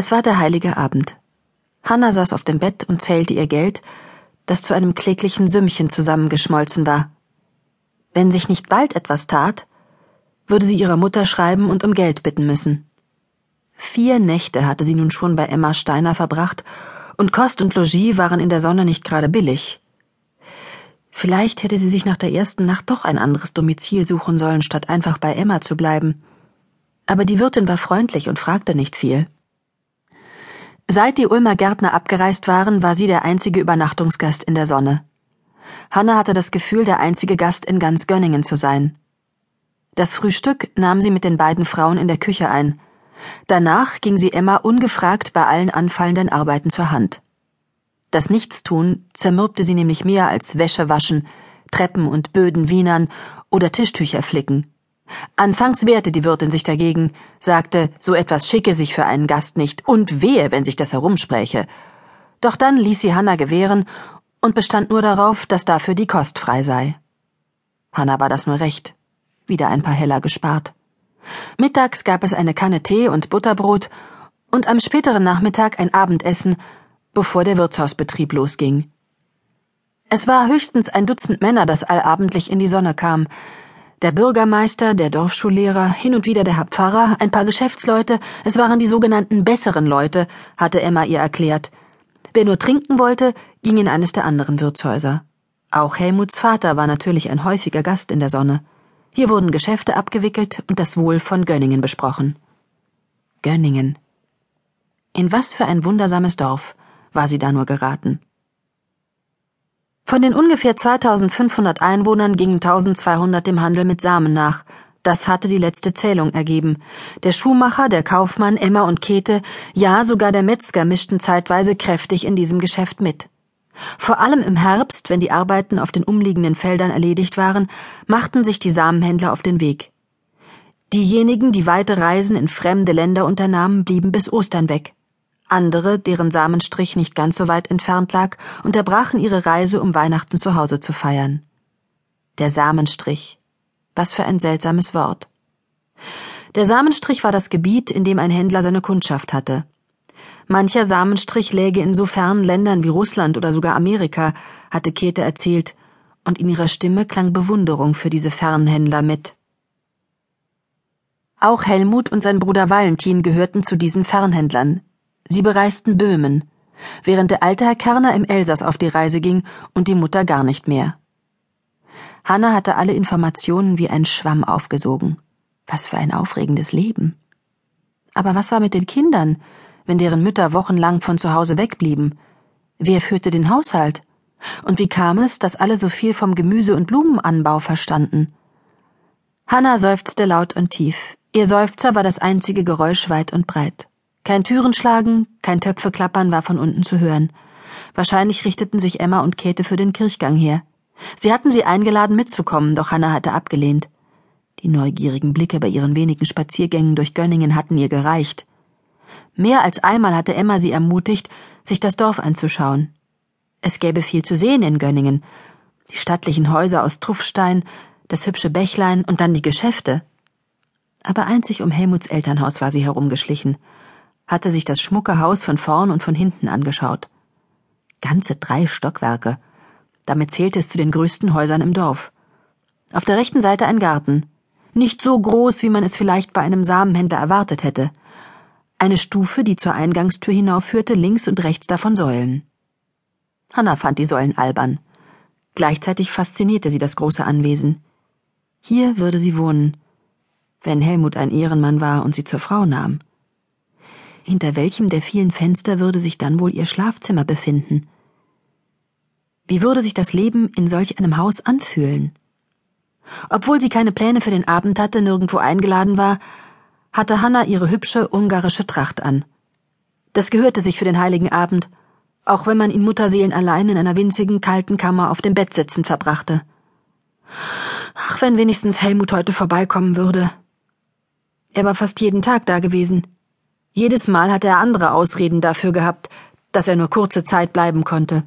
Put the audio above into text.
Es war der heilige Abend. Hanna saß auf dem Bett und zählte ihr Geld, das zu einem kläglichen Sümmchen zusammengeschmolzen war. Wenn sich nicht bald etwas tat, würde sie ihrer Mutter schreiben und um Geld bitten müssen. Vier Nächte hatte sie nun schon bei Emma Steiner verbracht, und Kost und Logis waren in der Sonne nicht gerade billig. Vielleicht hätte sie sich nach der ersten Nacht doch ein anderes Domizil suchen sollen, statt einfach bei Emma zu bleiben. Aber die Wirtin war freundlich und fragte nicht viel. Seit die Ulmer Gärtner abgereist waren, war sie der einzige Übernachtungsgast in der Sonne. Hanna hatte das Gefühl, der einzige Gast in ganz Gönningen zu sein. Das Frühstück nahm sie mit den beiden Frauen in der Küche ein. Danach ging sie Emma ungefragt bei allen anfallenden Arbeiten zur Hand. Das Nichtstun zermürbte sie nämlich mehr als Wäsche waschen, Treppen und Böden wienern oder Tischtücher flicken. Anfangs wehrte die Wirtin sich dagegen, sagte, so etwas schicke sich für einen Gast nicht und wehe, wenn sich das herumspräche. Doch dann ließ sie Hanna gewähren und bestand nur darauf, dass dafür die Kost frei sei. Hanna war das nur recht. Wieder ein paar Heller gespart. Mittags gab es eine Kanne Tee und Butterbrot und am späteren Nachmittag ein Abendessen, bevor der Wirtshausbetrieb losging. Es war höchstens ein Dutzend Männer, das allabendlich in die Sonne kam, der Bürgermeister, der Dorfschullehrer, hin und wieder der Herr Pfarrer, ein paar Geschäftsleute, es waren die sogenannten besseren Leute, hatte Emma ihr erklärt. Wer nur trinken wollte, ging in eines der anderen Wirtshäuser. Auch Helmuts Vater war natürlich ein häufiger Gast in der Sonne. Hier wurden Geschäfte abgewickelt und das Wohl von Gönningen besprochen. Gönningen. In was für ein wundersames Dorf war sie da nur geraten. Von den ungefähr 2500 Einwohnern gingen 1200 dem Handel mit Samen nach. Das hatte die letzte Zählung ergeben. Der Schuhmacher, der Kaufmann, Emma und Käthe, ja sogar der Metzger mischten zeitweise kräftig in diesem Geschäft mit. Vor allem im Herbst, wenn die Arbeiten auf den umliegenden Feldern erledigt waren, machten sich die Samenhändler auf den Weg. Diejenigen, die weite Reisen in fremde Länder unternahmen, blieben bis Ostern weg. Andere, deren Samenstrich nicht ganz so weit entfernt lag, unterbrachen ihre Reise, um Weihnachten zu Hause zu feiern. Der Samenstrich. Was für ein seltsames Wort. Der Samenstrich war das Gebiet, in dem ein Händler seine Kundschaft hatte. Mancher Samenstrich läge in so fernen Ländern wie Russland oder sogar Amerika, hatte Käthe erzählt, und in ihrer Stimme klang Bewunderung für diese Fernhändler mit. Auch Helmut und sein Bruder Valentin gehörten zu diesen Fernhändlern, Sie bereisten Böhmen, während der alte Herr Kerner im Elsass auf die Reise ging und die Mutter gar nicht mehr. Hanna hatte alle Informationen wie ein Schwamm aufgesogen. Was für ein aufregendes Leben. Aber was war mit den Kindern, wenn deren Mütter wochenlang von zu Hause wegblieben? Wer führte den Haushalt? Und wie kam es, dass alle so viel vom Gemüse- und Blumenanbau verstanden? Hanna seufzte laut und tief. Ihr Seufzer war das einzige Geräusch weit und breit. Kein Türenschlagen, kein Töpfeklappern war von unten zu hören. Wahrscheinlich richteten sich Emma und Käthe für den Kirchgang her. Sie hatten sie eingeladen mitzukommen, doch Hanna hatte abgelehnt. Die neugierigen Blicke bei ihren wenigen Spaziergängen durch Gönningen hatten ihr gereicht. Mehr als einmal hatte Emma sie ermutigt, sich das Dorf anzuschauen. Es gäbe viel zu sehen in Gönningen. Die stattlichen Häuser aus Truffstein, das hübsche Bächlein und dann die Geschäfte. Aber einzig um Helmuts Elternhaus war sie herumgeschlichen hatte sich das schmucke Haus von vorn und von hinten angeschaut. Ganze drei Stockwerke. Damit zählte es zu den größten Häusern im Dorf. Auf der rechten Seite ein Garten. Nicht so groß, wie man es vielleicht bei einem Samenhändler erwartet hätte. Eine Stufe, die zur Eingangstür hinaufführte, links und rechts davon Säulen. Hanna fand die Säulen albern. Gleichzeitig faszinierte sie das große Anwesen. Hier würde sie wohnen, wenn Helmut ein Ehrenmann war und sie zur Frau nahm. Hinter welchem der vielen Fenster würde sich dann wohl ihr Schlafzimmer befinden? Wie würde sich das Leben in solch einem Haus anfühlen? Obwohl sie keine Pläne für den Abend hatte, nirgendwo eingeladen war, hatte Hanna ihre hübsche ungarische Tracht an. Das gehörte sich für den heiligen Abend, auch wenn man ihn Mutterseelen allein in einer winzigen, kalten Kammer auf dem Bett sitzend verbrachte. Ach, wenn wenigstens Helmut heute vorbeikommen würde. Er war fast jeden Tag da gewesen. Jedes Mal hatte er andere Ausreden dafür gehabt, dass er nur kurze Zeit bleiben konnte.